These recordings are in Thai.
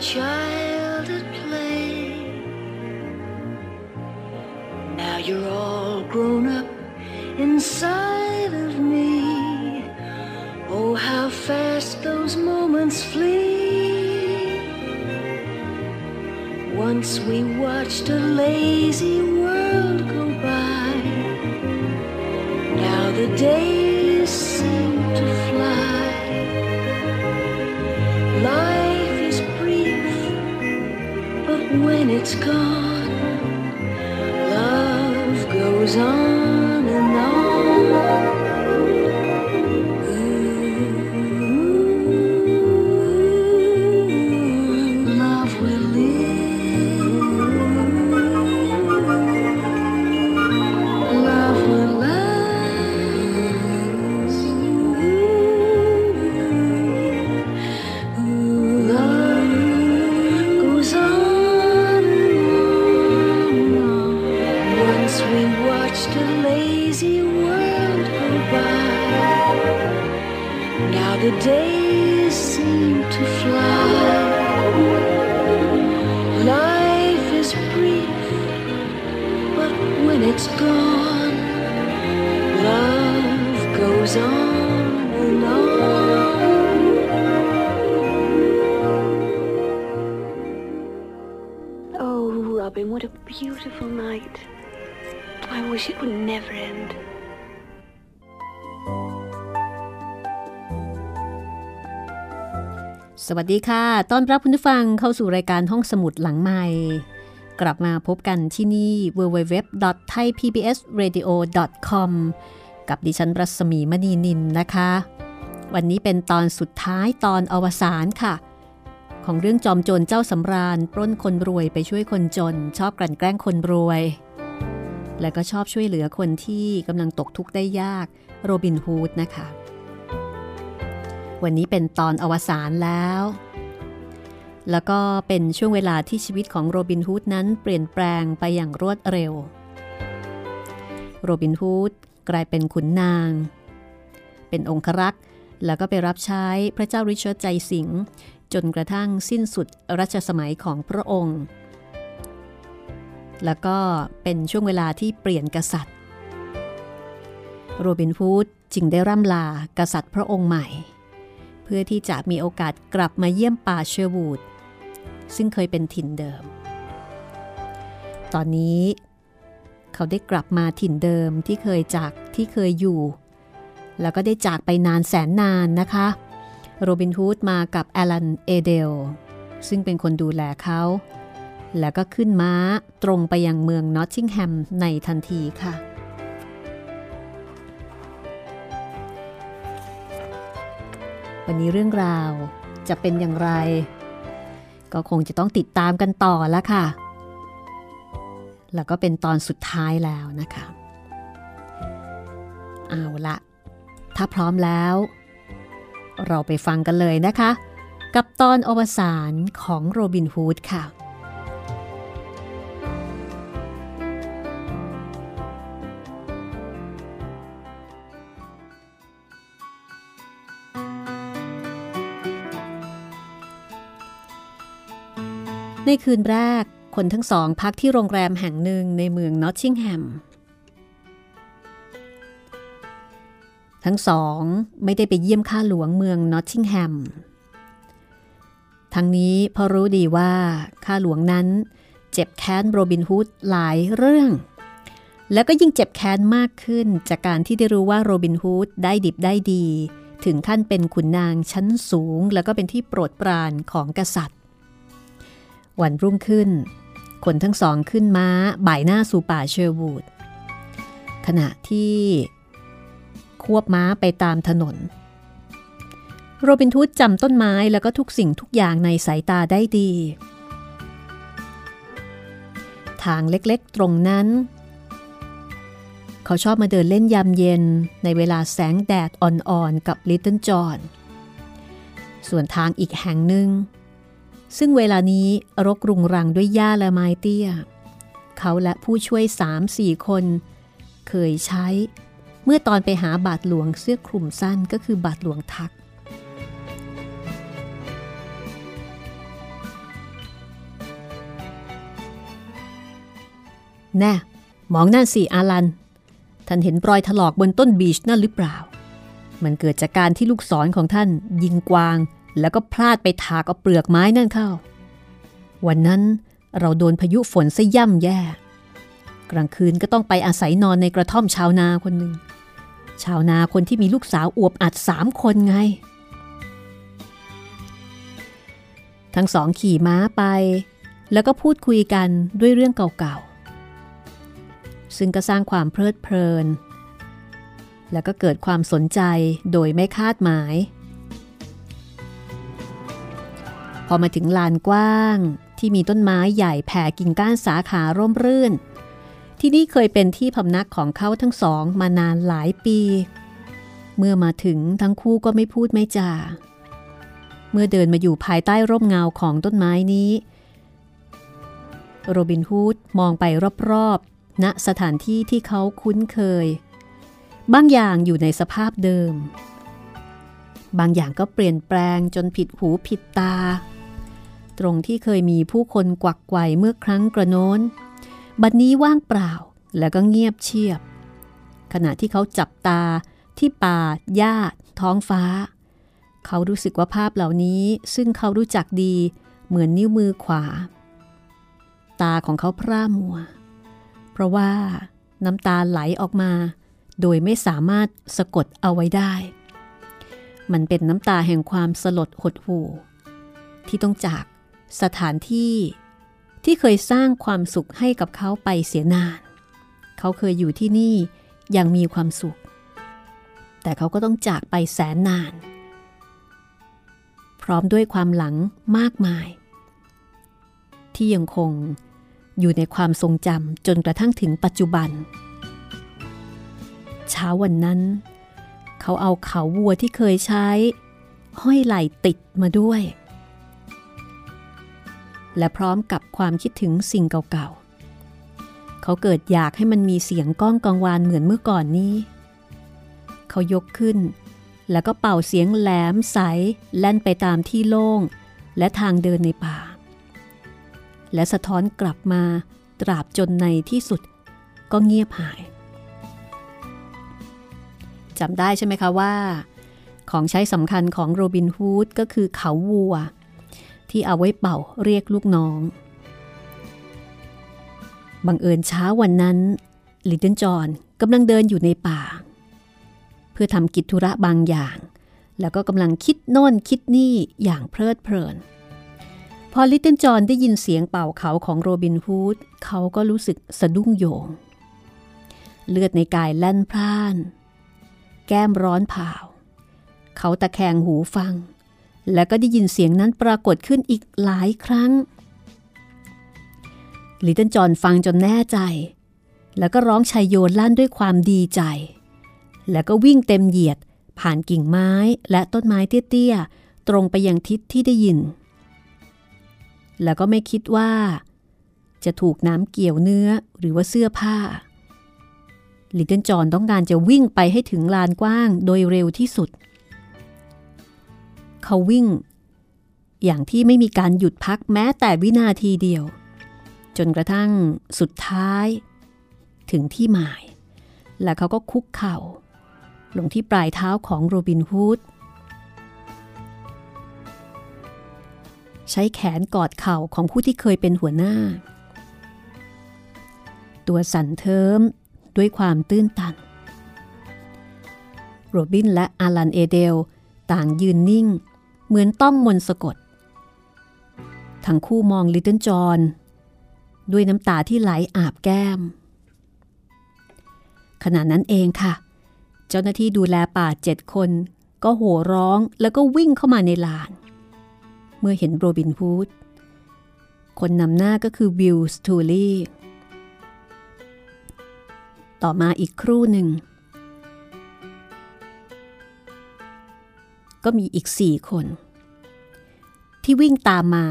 child at play. Now you're all grown up inside of me. Oh, how fast those moments flee. Once we watched a lazy สวัสดีค่ะต้อนรับคุณผู้ฟังเข้าสู่รายการห้องสมุดหลังใหม่ กลับมาพบกันที่นี่ www.thaipbsradio.com กับดิฉันรัศมีมณีนินนะคะ วันนี้เป็นตอนสุดท้ายตอนอวสานค่ะ ของเรื่องจอมโจรเจ้าสำราญ ปล้นคนรวยไปช่วยคนจน ชอบกลั่นแกล้งคนรวย และก็ชอบช่วยเหลือคนที่กำลังตกทุกข์ได้ยากโรบินฮูดนะคะ วันนี้เป็นตอนอวสานแล้ว แล้วก็เป็นช่วงเวลาที่ชีวิตของโรบินฮูดนั้นเปลี่ยนแปลงไปอย่างรวดเร็ว โรบินฮูดกลายเป็นขุนนาง เป็นองครักษ์แล้วก็ไปรับใช้พระเจ้าริชาร์ดใจสิงห์จนกระทั่งสิ้นสุดรัชสมัยของพระองค์ แล้วก็เป็นช่วงเวลาที่เปลี่ยนกษัตริย์ โรบินฮูดจึงได้ร่ำลากษัตริย์พระองค์ใหม่ เพื่อที่จะมีโอกาสกลับมาเยี่ยมป่าเชอร์วูดซึ่งเคยเป็นถิ่นเดิม ตอนนี้เขาได้กลับมาถิ่นเดิมที่เคยจากที่เคยอยู่ แล้วก็ได้จากไปนานแสนนานนะคะ โรบินฮูดมากับแอลันเอเดล ซึ่งเป็นคนดูแลเขา แล้วก็ขึ้นม้าตรงไปยังเมืองนอตติงแฮมในทันทีค่ะ วันนี้เรื่องราวจะเป็นอย่างไร ก็คงจะต้องติดตามกันต่อแล้วค่ะ แล้วก็เป็นตอนสุดท้ายแล้วนะคะ เอาละถ้าพร้อมแล้ว เราไปฟังกันเลยนะคะ กับตอนอวสานของโรบินฮูดค่ะ ในคืนแรก คนทั้งสองพักที่โรงแรมแห่งหนึ่งในเมืองนอตติงแฮม ทั้งสองไม่ได้ไปเยี่ยมข้าหลวงเมืองนอตติงแฮม ทั้งนี้เพราะรู้ดีว่าข้าหลวงนั้นเจ็บแค้นโรบินฮูดหลายเรื่อง แล้วก็ยิ่งเจ็บแค้นมากขึ้นจากการที่ได้รู้ว่าโรบินฮูดได้ดิบได้ดี ถึงขั้นเป็นขุนนางชั้นสูง แล้วก็เป็นที่โปรดปรานของกษัตริย์ วันรุ่งขึ้น คนทั้งสองขึ้นม้าบ่ายหน้าสู่ป่าเชอร์วูด ขณะที่ควบม้าไปตามถนน โรบินทูดจำต้นไม้แล้วก็ทุกสิ่งทุกอย่างในสายตาได้ดี ทางเล็กๆตรงนั้น เขาชอบมาเดินเล่นยามเย็นในเวลาแสงแดดอ่อนๆกับลิตเติ้ลจอห์นส่วนทางอีกแห่งหนึ่ง ซึ่งเวลานี้รกรุงรังด้วยหญ้าและไม้เตี้ย เขาและผู้ช่วยสามสี่คน เคยใช้ เมื่อตอนไปหาบาทหลวงเสื้อคลุมสั้นก็คือบาทหลวงทัก แน่ มองนั่นสิอาลัน ท่านเห็นรอยถลอกบนต้นบีชนั่นหรือเปล่า มันเกิดจากการที่ลูกศรของท่านยิงกวาง แล้วก็พลาดไปถากเอาเปลือกไม้นั่นเข้า วันนั้นเราโดนพายุฝนซะย่ำแย่ กลางคืนก็ต้องไปอาศัยนอนในกระท่อมชาวนาคนหนึ่ง ชาวนาคนที่มีลูกสาวอวบอัดสามคนไง ทั้งสองขี่ม้าไป แล้วก็พูดคุยกันด้วยเรื่องเก่าๆ ซึ่งก็สร้างความเพลิดเพลิน แล้วก็เกิดความสนใจโดยไม่คาดหมาย พอมาถึงลานกว้าง ที่มีต้นไม้ใหญ่แผ่กิ่งก้านสาขาร่มรื่น ที่นี่เคยเป็นที่พำนักของเขาทั้งสองมานานหลายปี เมื่อมาถึงทั้งคู่ก็ไม่พูดไม่จา เมื่อเดินมาอยู่ภายใต้ร่มเงาของต้นไม้นี้ โรบินฮูดมองไปรอบๆณสถานที่ที่เขาคุ้นเคย บางอย่างอยู่ในสภาพเดิมบางอย่างก็เปลี่ยนแปลงจนผิดหูผิดตา ตรงที่เคยมีผู้คนกวักไกวเมื่อครั้งกระโน้น บัดนนี้ว่างเปล่าแล้วก็เงียบเชียบ ขณะที่เขาจับตาที่ป่าหญ้าท้องฟ้า เขารู้สึกว่าภาพเหล่านี้ซึ่งเขารู้จักดีเหมือนนิ้วมือขวา ตาของเขาพร่ามัว เพราะว่าน้ำตาไหลออกมา โดยไม่สามารถสะกดเอาไว้ได้ มันเป็นน้ำตาแห่งความสลดหดหู่ ที่ต้องจาก สถานที่ที่เคยสร้างความสุขให้กับเขาไปเสียนาน เขาเคยอยู่ที่นี่อย่างมีความสุข แต่เขาก็ต้องจากไปแสนนาน พร้อมด้วยความหลังมากมาย ที่ยังคงอยู่ในความทรงจำจนกระทั่งถึงปัจจุบัน เช้าวันนั้น เขาเอาเขาวัวที่เคยใช้ ห้อยไหล่ติดมาด้วย และพร้อมกับความคิดถึงสิ่งเก่าๆ เขาเกิดอยากให้มันมีเสียงก้องกังวานเหมือนเมื่อก่อนนี้ เขายกขึ้น แล้วก็เป่าเสียงแหลมใสแล่นไปตามที่โล่ง และทางเดินในป่า และสะท้อนกลับมาตราบจนในที่สุดก็เงียบหายจำได้ใช่ไหมคะว่า ของใช้สำคัญของโรบินฮูดก็คือเขาวัว ที่เอาไว้เป่าเรียกลูกน้อง บังเอิญเช้าวันนั้นลิตเติ้ลจอนกำลังเดินอยู่ในป่า เพื่อทำกิจธุระบางอย่าง แล้วก็กำลังคิดโน่นคิดนี่อย่างเพลิดเพลิน พอลิตเติ้ลจอนได้ยินเสียงเป่าเขาของโรบินฮูดเขาก็รู้สึกสะดุ้งโยง เลือดในกายแล่นพร่าน แก้มร้อนเผาเขาตะแคงหูฟัง แล้วก็ได้ยินเสียงนั้นปรากฏขึ้นอีกหลายครั้ง ลิตเติ้ลจอนฟังจนแน่ใจ แล้วก็ร้องชัยโยนลั่นด้วยความดีใจ แล้วก็วิ่งเต็มเหยียด ผ่านกิ่งไม้และต้นไม้เตี้ยๆ ตรงไปยังทิศที่ได้ยิน แล้วก็ไม่คิดว่า จะถูกน้ำเกี่ยวเนื้อหรือว่าเสื้อผ้าลิตเติ้ลจอนต้องการจะวิ่งไปให้ถึงลานกว้างโดยเร็วที่สุดเเขาวิ่ง อย่างที่ไม่มีการหยุดพักแม้แต่วินาทีเดียว จนกระทั่งสุดท้าย ถึงที่หมาย และเขาก็คุกเข่า ลงที่ปลายเท้าของโรบินฮูดใช้แขนกอดเข่าของผู้ที่เคยเป็นหัวหน้า ตัวสั่นเทิมด้วยความตื้นตัน โรบินและอาลันเอเดล ต่างยืนนิ่ง เหมือนต้องมนสะกด ทั้งคู่มองลิตเติ้ลจอนด้วยน้ำตาที่ไหลอาบแก้ม ขณะนั้นเองค่ะ เจ้าหน้าที่ดูแลป่าเจ็ดคน ก็โห่ร้องแล้วก็วิ่งเข้ามาในลาน เมื่อเห็นโรบินฮูด คนนำหน้าก็คือวิลสตูลี่ ต่อมาอีกครู่หนึ่ง ก็มีอีกสี่คน ที่วิ่งตามมา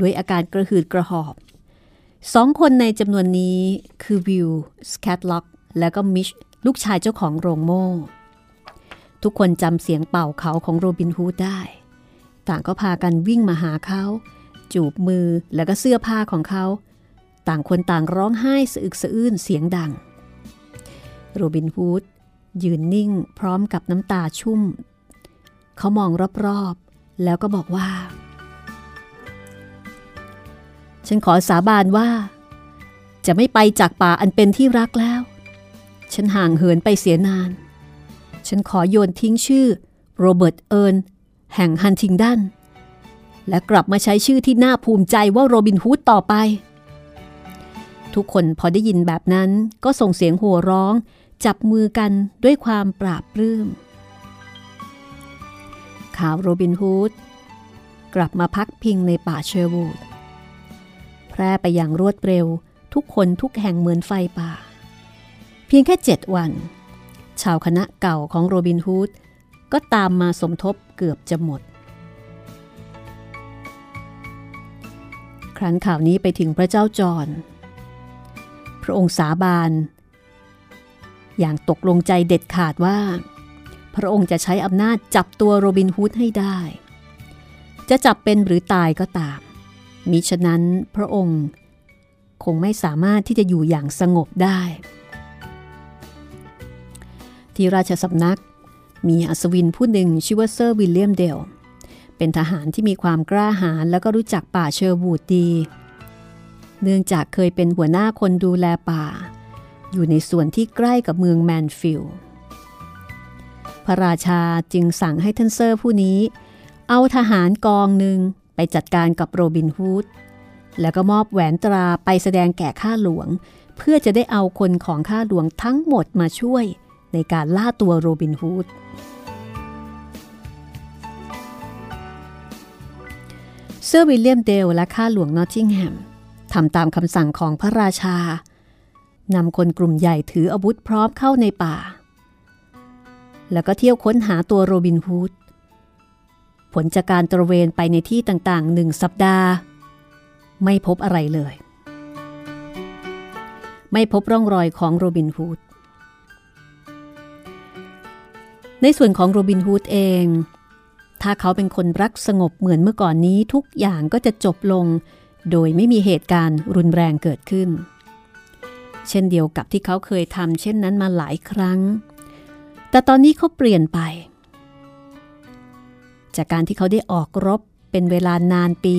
ด้วยอาการกระหืดกระหอบสองคนในจำนวนนี้คือวิลสแคทล็อกและก็มิชลูกชายเจ้าของโรงโม่ ทุกคนจำเสียงเป่าเขาของโรบินฮูดได้ ต่างก็พากันวิ่งมาหาเขา จูบมือแล้วก็เสื้อผ้าของเขา ต่างคนต่างร้องไห้สะอึกสะอื้นเสียงดัง โรบินฮูดยืนนิ่งพร้อมกับน้ำตาชุ่ม เขามองรอบๆ แล้วก็บอกว่า ฉันขอสาบานว่า จะไม่ไปจากป่าอันเป็นที่รักแล้ว ฉันห่างเหินไปเสียนาน ฉันขอโยนทิ้งชื่อโรเบิร์ตเอิร์นแห่งฮันทิงดันและกลับมาใช้ชื่อที่น่าภูมิใจว่าโรบินฮูดต่อไป ทุกคนพอได้ยินแบบนั้นก็ส่งเสียงโห่ร้อง จับมือกันด้วยความปลาบปลื้ม ข่าวโรบินฮูดกลับมาพักพิงในป่าเชอร์วูดแพร่ไปอย่างรวดเร็วทุกคนทุกแห่งเหมือนไฟป่า เพียงแค่เจ็ดวัน ชาวคณะเก่าของโรบินฮูดก็ตามมาสมทบเกือบจะหมด ครั้นข่าวนี้ไปถึงพระเจ้าจอห์นพระองค์สาบาน อย่างตกลงใจเด็ดขาดว่า พระองค์จะใช้อำนาจจับตัวโรบินฮูดให้ได้ จะจับเป็นหรือตายก็ตาม มิฉะนั้นพระองค์คงไม่สามารถที่จะอยู่อย่างสงบได้ ที่ราชสำนักมีอัศวินผู้หนึ่งชื่อว่าเซอร์วิลเลียมเดล เป็นทหารที่มีความกล้าหาญแล้วก็รู้จักป่าเชอร์วูดดี เนื่องจากเคยเป็นหัวหน้าคนดูแลป่า อยู่ในส่วนที่ใกล้กับเมืองแมนฟิลด์ พระราชาจึงสั่งให้ท่านเซอร์ผู้นี้ เอาทหารกองหนึ่งไปจัดการกับโรบินฮูด แล้วก็มอบแหวนตราไปแสดงแก่ข้าหลวง เพื่อจะได้เอาคนของข้าหลวงทั้งหมดมาช่วยในการล่าตัวโรบินฮูด เซอร์วิลเลียมเดลและข้าหลวงนอตติงแฮมทำตามคำสั่งของพระราชานำคนกลุ่มใหญ่ถืออาวุธพร้อมเข้าในป่า แล้วก็เที่ยวค้นหาตัวโรบินฮูด ผลจากการตระเวนไปในที่ต่างๆหนึ่งสัปดาห์ ไม่พบอะไรเลย ไม่พบร่องรอยของโรบินฮูด ในส่วนของโรบินฮูดเอง ถ้าเขาเป็นคนรักสงบเหมือนเมื่อก่อนนี้ทุกอย่างก็จะจบลง โดยไม่มีเหตุการณ์รุนแรงเกิดขึ้น เช่นเดียวกับที่เขาเคยทำเช่นนั้นมาหลายครั้ง แต่ตอนนี้เขาเปลี่ยนไป จากการที่เขาได้ออกรบเป็นเวลานานปี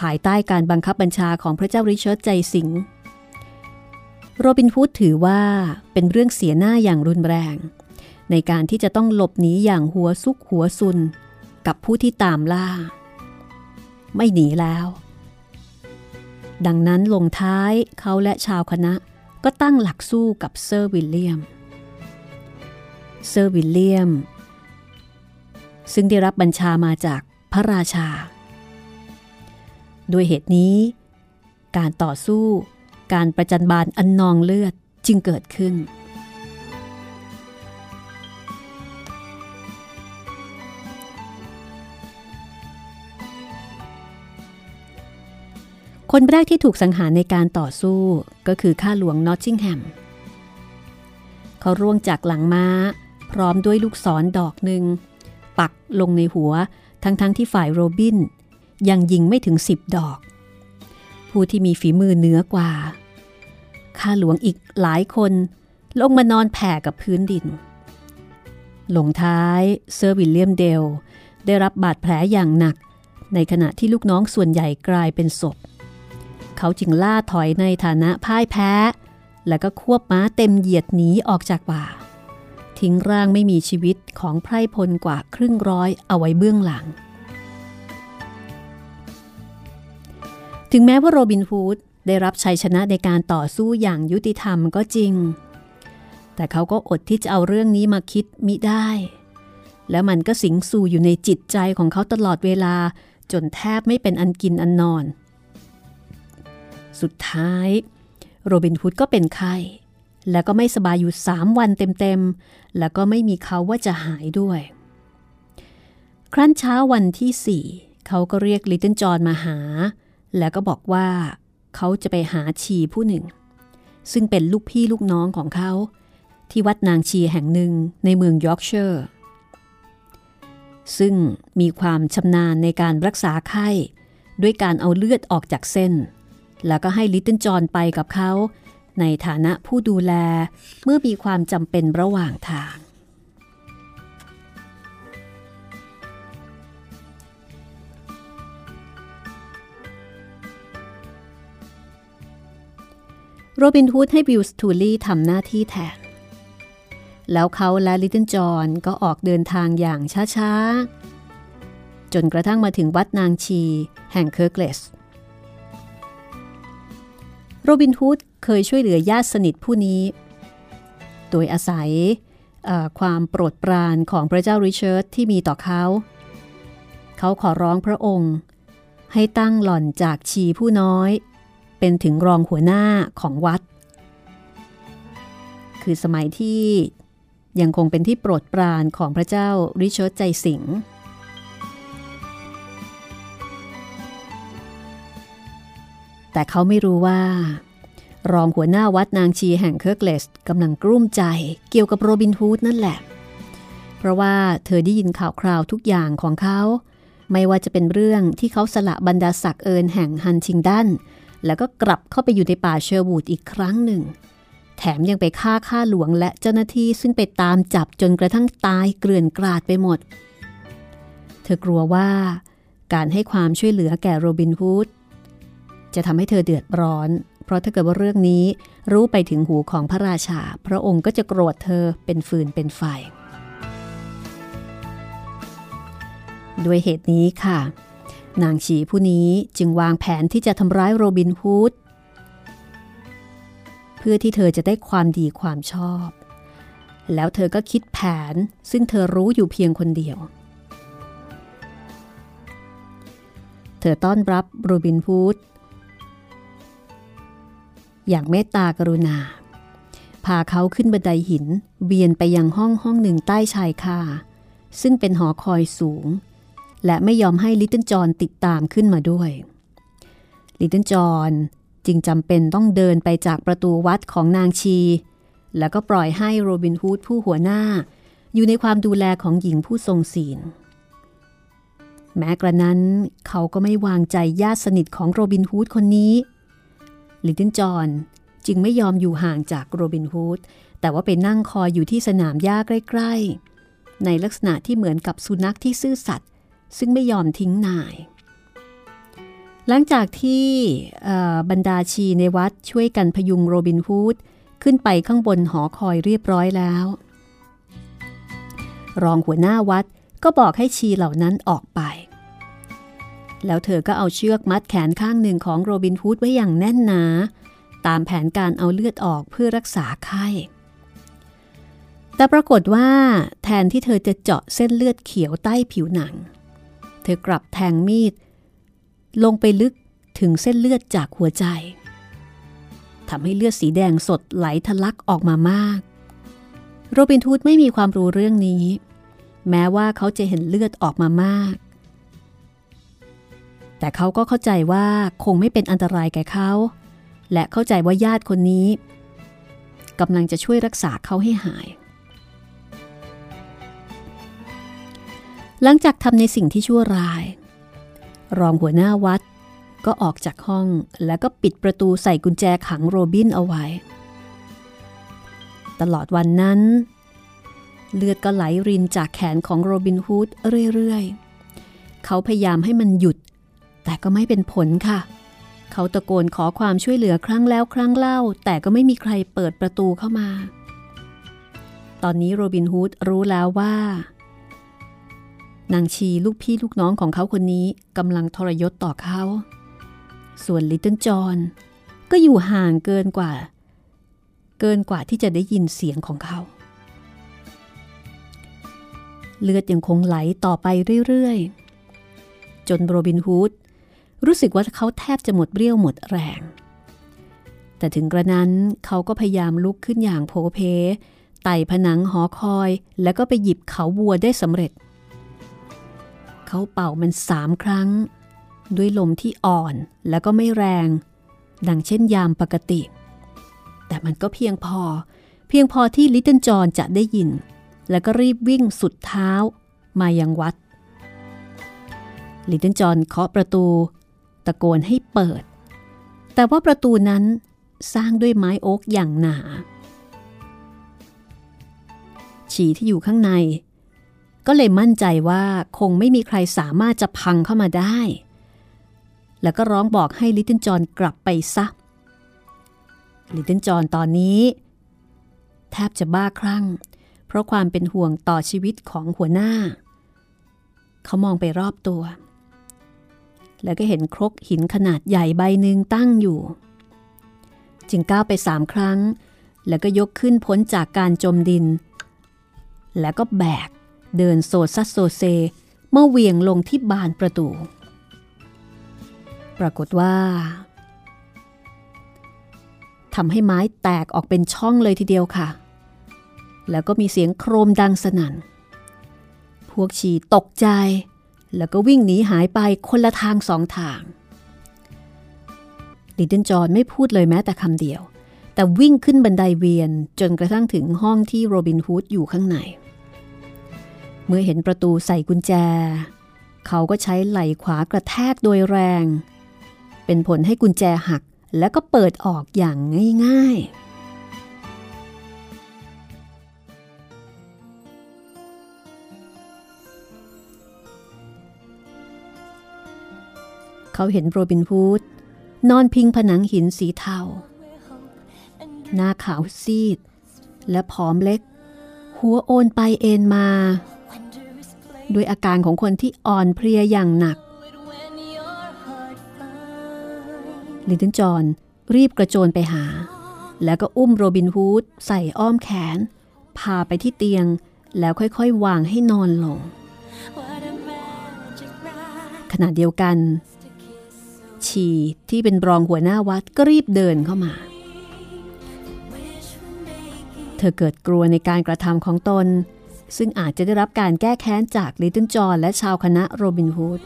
ภายใต้การบังคับบัญชาของพระเจ้าริชาร์ดใจสิงห์โรบินฮูดถือว่าเป็นเรื่องเสียหน้าอย่างรุนแรง ในการที่จะต้องหลบหนีอย่างหัวซุกหัวซุน กับผู้ที่ตามล่า ไม่หนีแล้ว ดังนั้นลงท้ายเขาและชาวคณะก็ตั้งหลักสู้กับเซอร์วิลเลียม เซอร์วิลเลียม ซึ่งได้รับบัญชามาจากพระราชา ด้วยเหตุนี้ การต่อสู้การประจันบานอันนองเลือดจึงเกิดขึ้น คนแรกที่ถูกสังหารในการต่อสู้ก็คือข้าหลวงนอตติงแฮม เขาร่วงจากหลังม้า พร้อมด้วยลูกศรดอกหนึ่ง ปักลงในหัวทั้งๆทที่ฝ่ายโรบิน ยังยิงไม่ถึงสิบดอก ผู้ที่มีฝีมือเหนือกว่า ข้าหลวงอีกหลายคนลงมานอนแผ่กับพื้นดิน หลงท้ายเซอร์วิลเลียมเดล ได้รับบาดแผลอย่างหนัก ในขณะที่ลูกน้องส่วนใหญ่กลายเป็นศพ เขาจึงล่าถอยในฐานะพ่ายแพ้ แล้วก็ควบม้าเต็มเหยียดหนีออกจากป่า ทิ้งร่างไม่มีชีวิตของไพร่พลกว่าครึ่งร้อยเอาไว้เบื้องหลัง ถึงแม้ว่าโรบินฮูดได้รับชัยชนะในการต่อสู้อย่างยุติธรรมก็จริง แต่เขาก็อดที่จะเอาเรื่องนี้มาคิดมิได้ แล้วมันก็สิงสู่อยู่ในจิตใจของเขาตลอดเวลาจนแทบไม่เป็นอันกินอันนอน สุดท้าย โรบินฮูดก็เป็นไข้ แล้วก็ไม่สบายอยู่สามวันเต็มๆ แล้วก็ไม่มีเค้าว่าจะหายด้วย ครั้นเช้าวันที่สี่เขาก็เรียกลิตเติ้ลจอนมาหา แล้วก็บอกว่า เขาจะไปหาชีผู้หนึ่ง ซึ่งเป็นลูกพี่ลูกน้องของเขา ที่วัดนางชีแห่งหนึ่งในเมืองยอร์กเชอร์ ซึ่งมีความชำนาญในการรักษาไข้ ด้วยการเอาเลือดออกจากเส้น แล้วก็ให้ลิตเติ้ลจอนไปกับเขา ในฐานะผู้ดูแลเมื่อมีความจำเป็นระหว่างทาง โรบินฮูดให้บิลสตูลี่ทำหน้าที่แทน แล้วเขาและลิตเติ้ลจอห์นก็ออกเดินทางอย่างช้าๆ จนกระทั่งมาถึงวัดนางชีแห่งเคิร์กเลสโรบินฮูด เคยช่วยเหลือญาติสนิทผู้นี้ โดยอาศัยความโปรดปรานของพระเจ้าริชาร์ดที่มีต่อเขา เขาขอร้องพระองค์ ให้ตั้งหล่อนจากชีผู้น้อย เป็นถึงรองหัวหน้าของวัด คือสมัยที่ยังคงเป็นที่โปรดปรานของพระเจ้าริชาร์ดใจสิงห์แต่เขาไม่รู้ว่า รองหัวหน้าวัดนางชีแห่งเคิร์กเลสกำลังกลุ้มใจเกี่ยวกับโรบินฮูดนั่นแหละ เพราะว่าเธอได้ยินข่าวคราวทุกอย่างของเขา ไม่ว่าจะเป็นเรื่องที่เขาสละบรรดาศักดิ์เอิร์ลแห่งฮันติงดันแล้วก็กลับเข้าไปอยู่ในป่าเชอร์วูดอีกครั้งหนึ่ง แถมยังไปฆ่าข้าหลวงและเจ้าหน้าที่ซึ่งไปตามจับจนกระทั่งตายเกลื่อนกราดไปหมด เธอกลัวว่า การให้ความช่วยเหลือแก่โรบินฮูดจะทำให้เธอเดือดร้อน ราะถ้าเกิดว่าเรื่องนี้รู้ไปถึงหูของพระราชา พระองค์ก็จะโกรธเธอเป็นฟืนเป็นไฟ ด้วยเหตุนี้ค่ะ นางฉีผู้นี้จึงวางแผนที่จะทำร้ายโรบินฮูดเพื่อที่เธอจะได้ความดีความชอบ แล้วเธอก็คิดแผนซึ่งเธอรู้อยู่เพียงคนเดียวเธอต้อนรับโรบินฮูด อย่างเมตตากรุณา พาเขาขึ้นบันไดหิน เวียนไปยังห้องห้องหนึ่งใต้ชายคาซึ่งเป็นหอคอยสูง และไม่ยอมให้ลิตเติ้ลจอนติดตามขึ้นมาด้วย ลิตเติ้ลจอนจึงจำเป็นต้องเดินไปจากประตูวัดของนางชี แล้วก็ปล่อยให้โรบินฮูดผู้หัวหน้า อยู่ในความดูแลของหญิงผู้ทรงศีล แม้กระนั้นเขาก็ไม่วางใจญาติสนิทของโรบินฮูดคนนี้ ลิตเติ้ลจอนจึงไม่ยอมอยู่ห่างจากโรบินฮูด แต่ว่าไปนั่งคอยอยู่ที่สนามหญ้าใกล้ ๆ ในลักษณะที่เหมือนกับสุนัขที่ซื่อสัตย์ซึ่งไม่ยอมทิ้งนาย หลังจากที่บรรดาชีในวัดช่วยกันพยุงโรบินฮูด ขึ้นไปข้างบนหอคอยเรียบร้อยแล้ว รองหัวหน้าวัดก็บอกให้ชีเหล่านั้นออกไป แล้วเธอก็เอาเชือกมัดแขนข้างหนึ่งของโรบินฮูดไว้อย่างแน่นหนา ตามแผนการเอาเลือดออกเพื่อรักษาไข้ แต่ปรากฏว่า แทนที่เธอจะเจาะเส้นเลือดเขียวใต้ผิวหนัง เธอกลับแทงมีด ลงไปลึกถึงเส้นเลือดจากหัวใจทำให้เลือดสีแดงสดไหลทะลักออกมามาก โรบินทูดไม่มีความรู้เรื่องนี้ แม้ว่าเขาจะเห็นเลือดออกมามาก แต่เขาก็เข้าใจว่าคงไม่เป็นอันตรายแก่เขา และเข้าใจว่าญาติคนนี้กำลังจะช่วยรักษาเขาให้หาย หลังจากทำในสิ่งที่ชั่วร้าย รองหัวหน้าวัดก็ออกจากห้องแล้วก็ปิดประตูใส่กุญแจขังโรบินเอาไว้ ตลอดวันนั้น เลือดก็ไหลรินจากแขนของโรบินฮูดเรื่อยๆ เขาพยายามให้มันหยุด แต่ก็ไม่เป็นผลค่ะ เขาตะโกนขอความช่วยเหลือครั้งแล้วครั้งเล่า แต่ก็ไม่มีใครเปิดประตูเข้ามา ตอนนี้โรบินฮูดรู้แล้วว่านางชีลูกพี่ลูกน้องของเขาคนนี้กำลังทรยศต่อเขา ส่วนลิตเติ้ลจอนก็อยู่ห่างเกินกว่า เกินกว่าที่จะได้ยินเสียงของเขา เลือดยังคงไหลต่อไปเรื่อย ๆ จนโรบินฮูด รู้สึกว่าเขาแทบจะหมดเรี่ยวหมดแรง แต่ถึงกระนั้นเขาก็พยายามลุกขึ้นอย่างโผเพ ไต่ผนังหอคอย แล้วก็ไปหยิบเขาวัวได้สำเร็จ เขาเป่ามันสามครั้ง ด้วยลมที่อ่อนแล้วก็ไม่แรง ดังเช่นยามปกติ แต่มันก็เพียงพอ เพียงพอที่ลิตเติ้ลจอนจะได้ยิน แล้วก็รีบวิ่งสุดเท้ามายังวัดลิตเติ้ลจอนเคาะประตู ตะโกนให้เปิด แต่ว่าประตูนั้นสร้างด้วยไม้โอ๊กอย่างหนา ฉีที่อยู่ข้างใน ก็เลยมั่นใจว่าคงไม่มีใครสามารถจะพังเข้ามาได้ แล้วก็ร้องบอกให้ลิตเติ้ลจอนกลับไปซะ ลิตเติ้ลจอนตอนนี้ แทบจะบ้าคลั่ง เพราะความเป็นห่วงต่อชีวิตของหัวหน้า เขามองไปรอบตัว แล้วก็เห็นครกหินขนาดใหญ่ใบหนึ่งตั้งอยู่ จึงก้าวไปสามครั้ง แล้วก็ยกขึ้นพ้นจากการจมดิน แล้วก็แบก เดินโซซัสโซเซ เมื่อเวียงลงที่บานประตู ปรากฏว่าทำให้ไม้แตกออกเป็นช่องเลยทีเดียวค่ะ แล้วก็มีเสียงโครมดังสนั่น พวกชีตกใจ แล้วก็วิ่งหนีหายไปคนละทางสองทางลิตเติ้ลจอนไม่พูดเลยแม้แต่คำเดียว แต่วิ่งขึ้นบันไดเวียนจนกระทั่งถึงห้องที่โรบินฮูดอยู่ข้างใน เมื่อเห็นประตูใส่กุญแจ เขาก็ใช้ไหล่ขวากระแทกโดยแรง เป็นผลให้กุญแจหักแล้วก็เปิดออกอย่างง่ายๆ เขาเห็นโรบินฮูดนอนพิงผนังหินสีเทา หน้าขาวซีด และผอมเล็ก หัวโอนไปเอนมา ด้วยอาการของคนที่อ่อนเพลียอย่างหนัก ลิตเติ้ลจอนรีบกระโจนไปหา แล้วก็อุ้มโรบินฮูดใส่อ้อมแขน พาไปที่เตียงแล้วค่อยๆ วางให้นอนลงขณะเดียวกัน ชีที่เป็นรองหัวหน้าวัดก็รีบเดินเข้ามา เธอเกิดกลัวในการกระทำของตน ซึ่งอาจจะได้รับการแก้แค้นจากลิตเติ้ลจอนและชาวคณะโรบินฮูด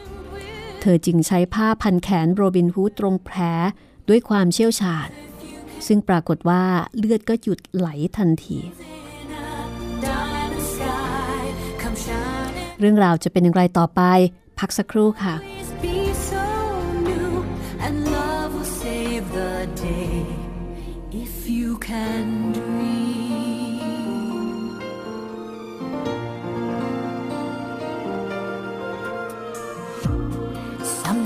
เธอจึงใช้ผ้าพันแขนโรบินฮูดตรงแผลด้วยความเชี่ยวชาญ ซึ่งปรากฏว่าเลือดก็หยุดไหลทันทีเรื่องราวจะเป็นอย่างไรต่อไป พักสักครู่ค่ะ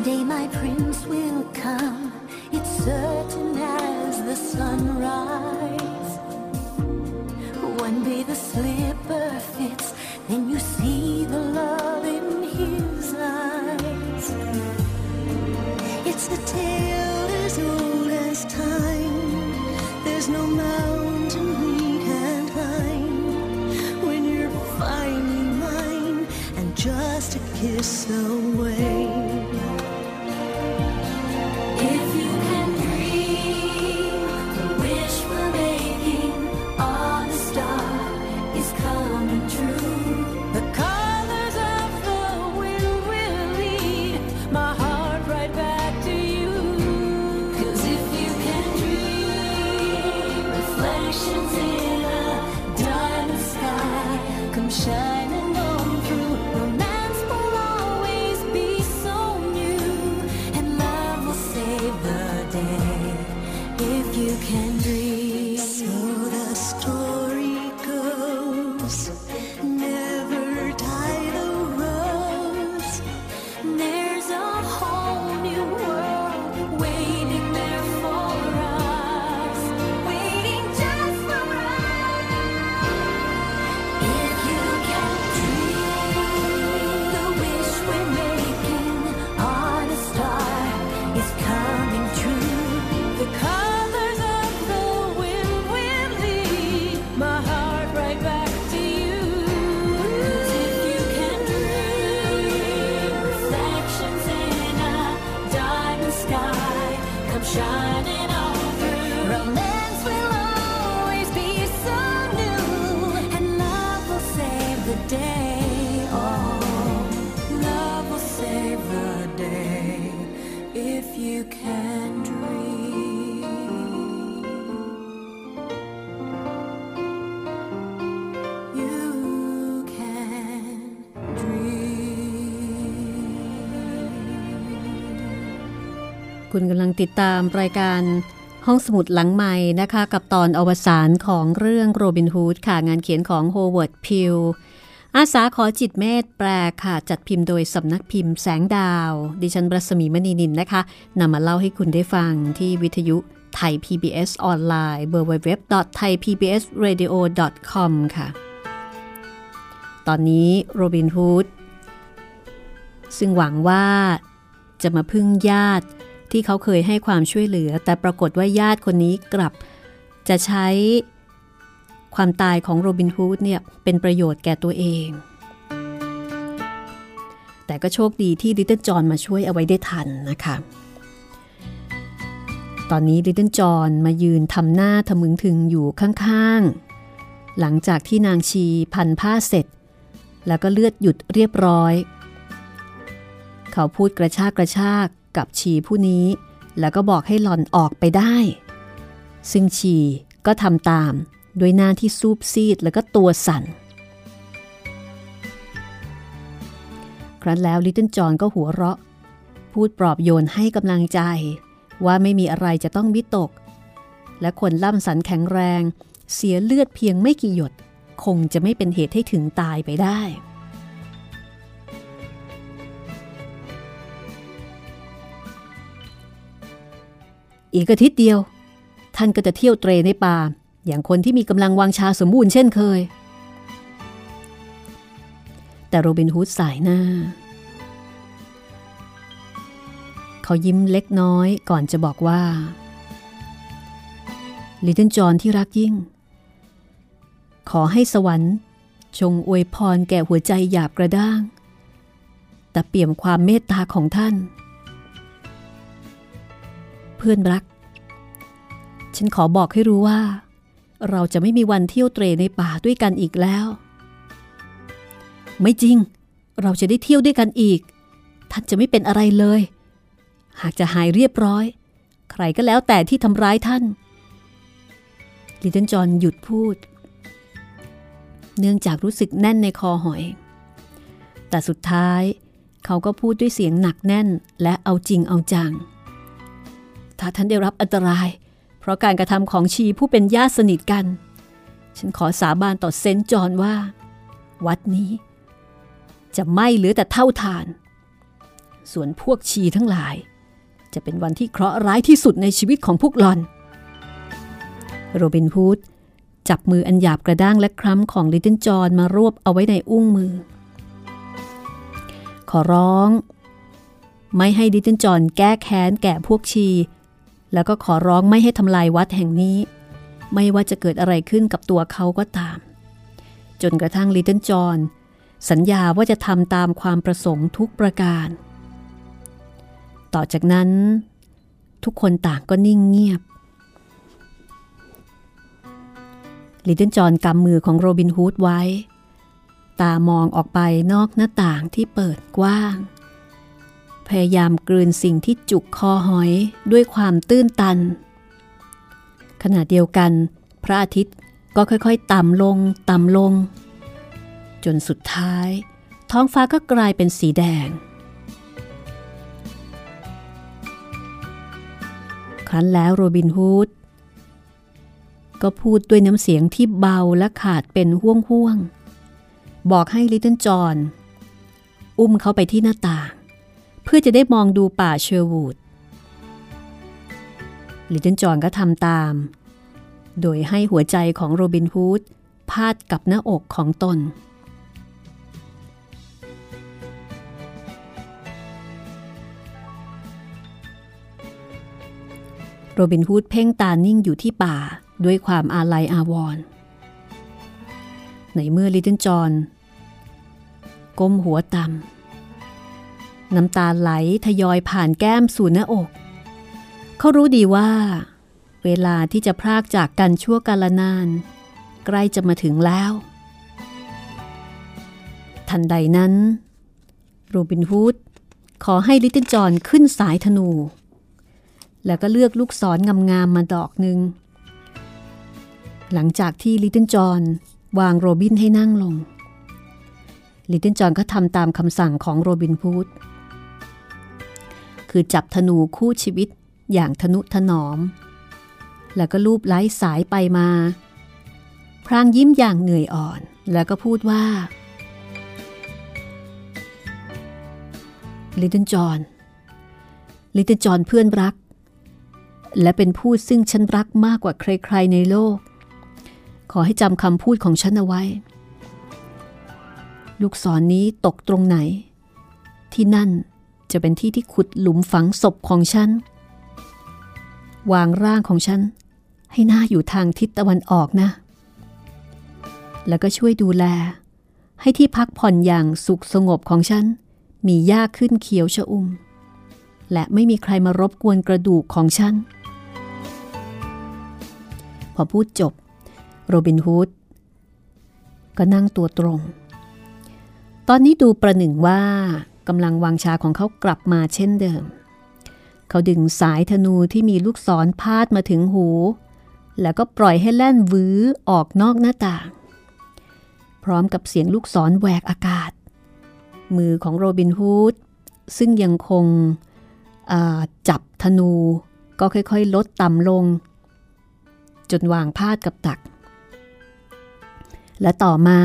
Someday my prince will come, it's certain as the sunrise. One day the slipper fits, then you see the love in his eyes. It's a tale as old as time. There's no mountain คุณกำลังติดตามรายการห้องสมุดหลังใหม่นะคะ กับตอนอวสานของเรื่องโรบินฮูดค่ะงานเขียนของโฮเวิร์ดพิวอาษาขอจิตต์เมตต์แปลค่ะ จัดพิมพ์โดยสำนักพิมพ์แสงดาว ดิฉันปรัศมีมณีนินนะคะนำมาเล่าให้คุณได้ฟังที่วิทยุไทย PBS ออนไลน์ www.thaipbsradio.com ค่ะ ตอนนี้โรบินฮูดซึ่งหวังว่าจะมาพึ่งญาติ ที่เขาเคยให้ความช่วยเหลือ แต่ปรากฏว่าญาติคนนี้กลับ จะใช้ความตายของโรบินฮูดเนี่ยเป็นประโยชน์แก่ตัวเอง แต่ก็โชคดีที่ลิตเติ้ลจอนมาช่วยเอาไว้ได้ทันนะคะ ตอนนี้ลิตเติ้ลจอนมายืนทำหน้าทะมึงถึงอยู่ข้างๆ หลังจากที่นางชีพันผ้าเสร็จ แล้วก็เลือดหยุดเรียบร้อย เขาพูดกระชากกระชาก กับชีผู้นี้ แล้วก็บอกให้หล่อนออกไปได้ ซึ่งชีก็ทำตามด้วยหน้าที่ซูบซีดแล้วก็ตัวสั่น ครั้นแล้วลิตเติ้ลจอนก็หัวเราะ พูดปลอบโยนให้กำลังใจ ว่าไม่มีอะไรจะต้องวิตก และคนล่ำสันแข็งแรง เสียเลือดเพียงไม่กี่หยด คงจะไม่เป็นเหตุให้ถึงตายไปได้ อีกอาทิตย์เดียว ท่านก็จะเที่ยวเตรในป่า อย่างคนที่มีกำลังวังชาสมบูรณ์เช่นเคย แต่โรบินฮูดสายหน้า เขายิ้มเล็กน้อยก่อนจะบอกว่าลิตเติ้ลจอนที่รักยิ่ง ขอให้สวรรค์จงอวยพรแก่หัวใจหยาบกระด้าง แต่เปี่ยมความเมตตาของท่าน เพื่อนรัก ฉันขอบอกให้รู้ว่า เราจะไม่มีวันเที่ยวเตรในป่าด้วยกันอีกแล้ว ไม่จริง เราจะได้เที่ยวด้วยกันอีก ท่านจะไม่เป็นอะไรเลย หากจะหายเรียบร้อย ใครก็แล้วแต่ที่ทำร้ายท่านลิตเติ้ลจอนหยุดพูด เนื่องจากรู้สึกแน่นในคอหอย แต่สุดท้ายเขาก็พูดด้วยเสียงหนักแน่นและเอาจริงเอาจัง ถ้าท่านได้รับอันตราย เพราะการกระทำของชีผู้เป็นญาติสนิทกัน ฉันขอสาบานต่อเซนจอนว่า วัดนี้ จะไม่เหลือแต่เท่าทาน ส่วนพวกชีทั้งหลาย จะเป็นวันที่เคราะห์ร้ายที่สุดในชีวิตของพวกหลอน โรบินฮูดจับมืออันหยาบกระด้างและคล้ำของลิตเติ้ลจอนมารวบเอาไว้ในอุ้งมือ ขอร้อง ไม่ให้ลิตเติ้ลจอนแก้แค้นแก่พวกชี แล้วก็ขอร้องไม่ให้ทำลายวัดแห่งนี้ ไม่ว่าจะเกิดอะไรขึ้นกับตัวเขาก็ตาม จนกระทั่งลิตเติ้ลจอห์นสัญญาว่าจะทำตามความประสงค์ทุกประการ ต่อจากนั้น ทุกคนต่างก็นิ่งเงียบลิตเติ้ลจอห์นกำมือของโรบินฮูดไว้ ตามองออกไปนอกหน้าต่างที่เปิดกว้าง พยายามกลืนสิ่งที่จุกคอหอยด้วยความตื้นตัน ขณะเดียวกัน พระอาทิตย์ก็ค่อยๆ ต่ำลง ต่ำลง จนสุดท้าย ท้องฟ้าก็กลายเป็นสีแดง ครั้นแล้วโรบินฮูดก็พูดด้วยน้ำเสียงที่เบาและขาดเป็นห่วงๆ บอกให้ลิตเติ้ลจอห์นอุ้มเขาไปที่หน้าต่าง เพื่อจะได้มองดูป่าเชอร์วูดลิตเติ้ลจอนก็ทำตาม โดยให้หัวใจของโรบินฮูดพาดกับหน้าอกของตน โรบินฮูดเพ่งตานิ่งอยู่ที่ป่าด้วยความอาลัยอาวรณ์ในเมื่อลิตเติ้ลจอนก้มหัวต่ำ น้ำตาไหลทยอยผ่านแก้มสู่หน้าอก เขารู้ดีว่า เวลาที่จะพรากจากกันชั่วกาลนาน ใกล้จะมาถึงแล้ว ทันใดนั้น โรบินฮูดขอให้ลิตเติ้ลจอนขึ้นสายธนู แล้วก็เลือกลูกศรงามๆมาดอกหนึ่ง หลังจากที่ลิตเติ้ลจอนวางโรบินให้นั่งลง ลิตเติ้ลจอนก็ทำตามคำสั่งของโรบินฮูด คือจับธนูคู่ชีวิตอย่างทนุถนอม แล้วก็ลูบไล้สายไปมา พรางยิ้มอย่างเหนื่อยอ่อนแล้วก็พูดว่าลิตเติ้ลจอนลิตเติ้ลจอนเพื่อนรัก และเป็นผู้ซึ่งฉันรักมากกว่าใครๆในโลก ขอให้จำคำพูดของฉันเอาไว้ ลูกศรนนี้ตกตรงไหน ที่นั่น จะเป็นที่ที่ขุดหลุมฝังศพของฉัน วางร่างของฉัน ให้หน้าอยู่ทางทิศตะวันออกนะ แล้วก็ช่วยดูแล ให้ที่พักผ่อนอย่างสุขสงบของฉัน มีหญ้าขึ้นเขียวชะอุ่ม และไม่มีใครมารบกวนกระดูกของฉัน พอพูดจบ โรบินฮูดก็นั่งตัวตรง ตอนนี้ดูประหนึ่งว่า กำลังวางชาของเขากลับมาเช่นเดิม เขาดึงสายธนูที่มีลูกศรพาดมาถึงหู แล้วก็ปล่อยให้แล่นวื้อออกนอกหน้าต่าง พร้อมกับเสียงลูกศรแหวกอากาศ มือของโรบินฮูดซึ่งยังคงจับธนูก็ค่อยๆ ลดต่ำลง จนวางพาดกับตัก และต่อมา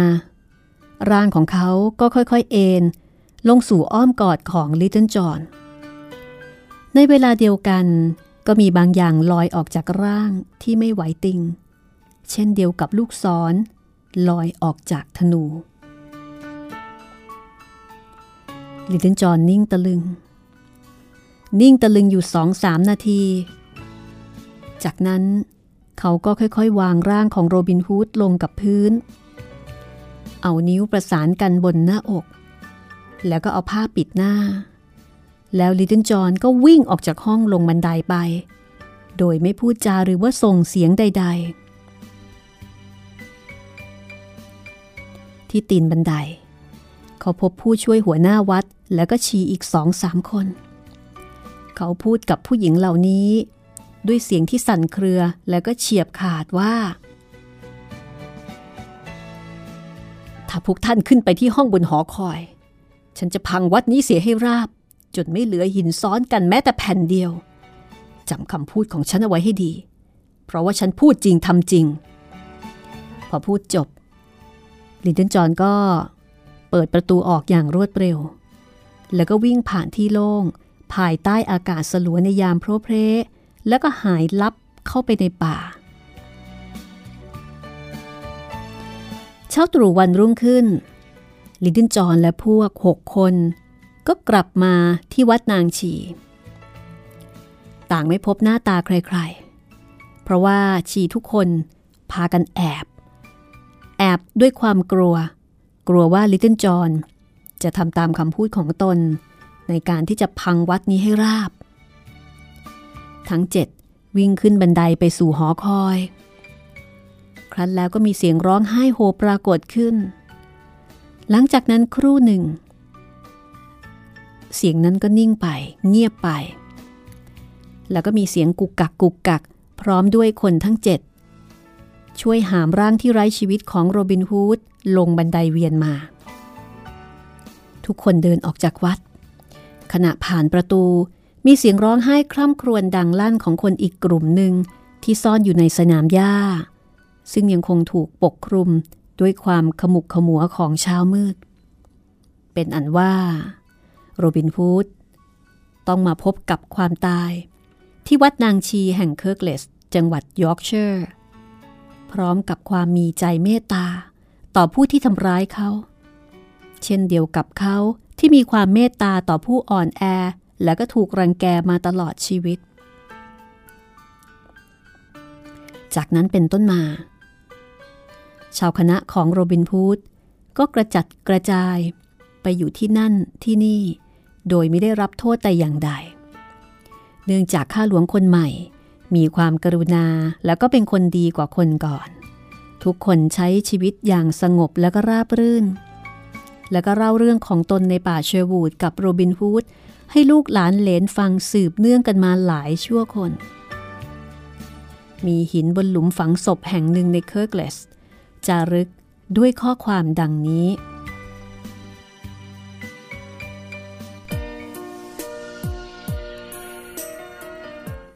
ร่างของเขาก็ค่อยๆ เอน ลงสู่อ้อมกอดของลิตเติ้ลจอห์นในเวลาเดียวกันก็มีบางอย่างลอยออกจากร่างที่ไม่ไหวติง เช่นเดียวกับลูกศรลอยออกจากธนู ลิตเติ้ลจอห์นนิ่งตะลึง นิ่งตะลึงอยู่สองสามนาที จากนั้นเขาก็ค่อยๆ วางร่างของโรบินฮูดลงกับพื้น เอานิ้วประสานกันบนหน้าอก แล้วก็เอาผ้าปิดหน้า แล้วลิตเติ้ลจอนก็วิ่งออกจากห้องลงบันไดไป โดยไม่พูดจาหรือว่าส่งเสียงใด ๆ ที่ตีนบันได เขาพบผู้ช่วยหัวหน้าวัดแล้วก็ชีอีกสองสามคน เขาพูดกับผู้หญิงเหล่านี้ ด้วยเสียงที่สั่นเครือแล้วก็เฉียบขาดว่าถ้าพวกท่านขึ้นไปที่ห้องบนหอคอย ฉันจะพังวัดนี้เสียให้ราบ จนไม่เหลือหินซ้อนกันแม้แต่แผ่นเดียวจำคำพูดของฉันเอาไว้ให้ดี เพราะว่าฉันพูดจริงทำจริง พอพูดจบ ลินเดนจอนก็เปิดประตูออกอย่างรวดเร็ว แล้วก็วิ่งผ่านที่โล่ง ภายใต้อากาศสลัวในยามโพรเพรแล้วก็หายลับเข้าไปในป่า เช้าตรู่วันรุ่งขึ้น ลิดินจอนและพวกหกคน ก็กลับมาที่วัดนางฉีต่างไม่พบหน้าตาใครๆ เพราะว่าฉีทุกคนพากันแอบ แอบด้วยความกลัว กลัวว่าลิตเติ้ลจอนจะทำตามคำพูดของตน ในการที่จะพังวัดนี้ให้ราบ ทั้งเจ็ดวิ่งขึ้นบันไดไปสู่หอคอย ครั้นแล้วก็มีเสียงร้องไห้โฮปรากฏขึ้น หลังจากนั้นครู่หนึ่ง เสียงนั้นก็นิ่งไป เงียบไป แล้วก็มีเสียงกุกกักกุกกัก พร้อมด้วยคนทั้งเจ็ดช่วยหามร่างที่ไร้ชีวิตของโรบินฮูดลงบันไดเวียนมา ทุกคนเดินออกจากวัด ขณะผ่านประตูมีเสียงร้องไห้คร่ำครวญดังลั่นของคนอีกกลุ่มหนึ่งที่ซ่อนอยู่ในสนามหญ้า ซึ่งยังคงถูกปกคลุม ด้วยความขมุกขมัวของเช้ามืด เป็นอันว่า โรบินฮูดต้องมาพบกับความตาย ที่วัดนางชีแห่งเคิร์กเลส จังหวัดยอร์กเชอร์ พร้อมกับความมีใจเมตตา ต่อผู้ที่ทำร้ายเขา เช่นเดียวกับเขาที่มีความเมตตาต่อผู้อ่อนแอ และก็ถูกรังแกมาตลอดชีวิต จากนั้นเป็นต้นมา ชาวคณะของโรบินพูดก็กระจัดกระจายไปอยู่ที่นั่นที่นี่ โดยไม่ได้รับโทษแต่อย่างใด เนื่องจากข้าหลวงคนใหม่ มีความกรุณาแล้วก็เป็นคนดีกว่าคนก่อน ทุกคนใช้ชีวิตอย่างสงบและก็ราบรื่น แล้วก็เล่าเรื่องของตนในป่าเชอร์วูดกับโรบินฮูดให้ลูกหลานเหลนฟังสืบเนื่องกันมาหลายชั่วคน มีหินบนหลุมฝังศพแห่งหนึ่งในเคิร์กเลส จารึกด้วยข้อความดังนี้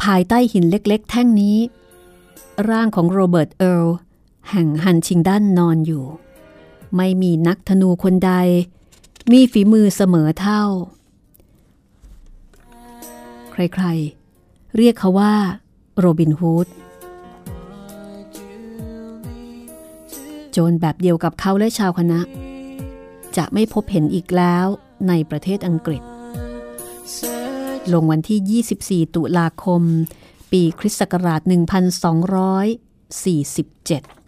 ภายใต้หินเล็กๆ แท่งนี้ ร่างของโรเบิร์ตเอิร์ลแห่งฮันชิงดันนอนอยู่ ไม่มีนักธนูคนใด มีฝีมือเสมอเท่า ใครๆ เรียกเขาว่าโรบินฮูด จรแบบเดียวกับเขาและชาวคณะ จะไม่พบเห็นอีกแล้วในประเทศอังกฤษ ลงวันที่ 24 ตุลาคม ปีคริสต์ศักราช 1247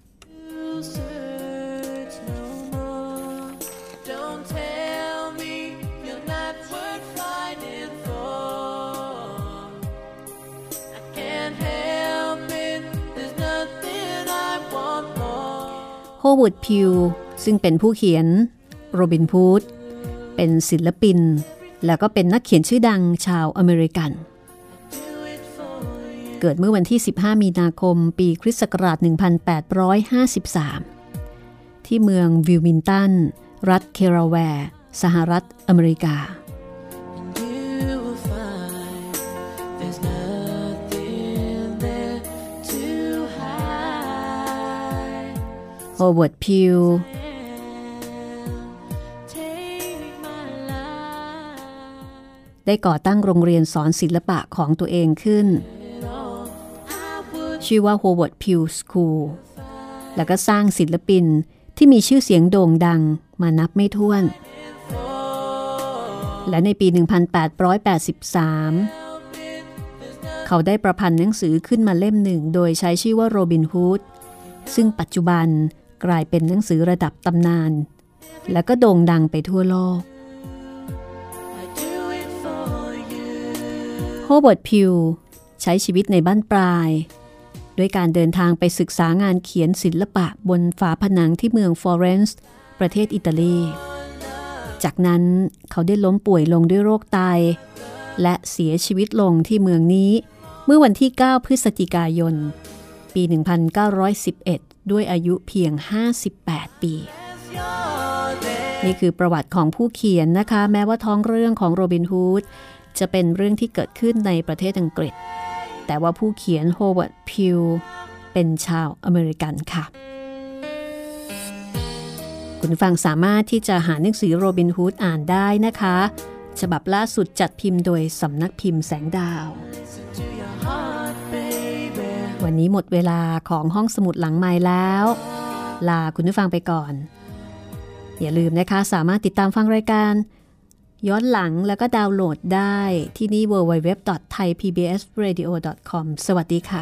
วูดพิวซึ่งเป็นผู้เขียนโรบินพูดเป็นศิลปิน แล้วก็เป็นนักเขียนชื่อดังชาวอเมริกัน เกิดเมื่อวันที่ 15 มีนาคม ปีคริสต์ศักราช 1853 ที่เมืองวิลมิงตัน รัฐเดลาแวร์ สหรัฐอเมริกา โฮเวิร์ดพิวได้ก่อตั้งโรงเรียนสอนศิลปะของตัวเองขึ้น ชื่อว่า Howard Pugh School แล้วก็สร้างศิลปินที่มีชื่อเสียงโด่งดังมานับไม่ถ้วน และในปี 1883 เขาได้ประพันธ์หนังสือขึ้นมาเล่มหนึ่ง โดยใช้ชื่อว่าโรบินฮูดซึ่งปัจจุบัน กลายเป็นหนังสือระดับตำนาน และก็โด่งดังไปทั่วโลก I do it for you. โฮเวิร์ดพิวใช้ชีวิตในบั้นปลาย ด้วยการเดินทางไปศึกษางานเขียนศิลปะบนฝาผนังที่เมืองฟลอเรนซ์ประเทศอิตาลี จากนั้นเขาได้ล้มป่วยลงด้วยโรคไต และเสียชีวิตลงที่เมืองนี้เมื่อวันที่ 9 พฤศจิกายน ปี 1911ด้วยอายุเพียง 58 ปี นี่คือประวัติของผู้เขียนนะคะ แม้ว่าท้องเรื่องของโรบินฮูดจะเป็นเรื่องที่เกิดขึ้นในประเทศอังกฤษ แต่ว่าผู้เขียนโฮเวิร์ดพิวเป็นชาวอเมริกันค่ะ คุณผู้ฟังสามารถที่จะหาหนังสือโรบินฮูดอ่านได้นะคะ ฉบับล่าสุดจัดพิมพ์โดยสำนักพิมพ์แสงดาว วันนี้หมดเวลาของห้องสมุดหลังไม้แล้ว ลาคุณผู้ฟังไปก่อน อย่าลืมนะคะ สามารถติดตามฟังรายการ ย้อนหลังแล้วก็ดาวน์โหลดได้ที่นี่ www.thaipbsradio.com สวัสดีค่ะ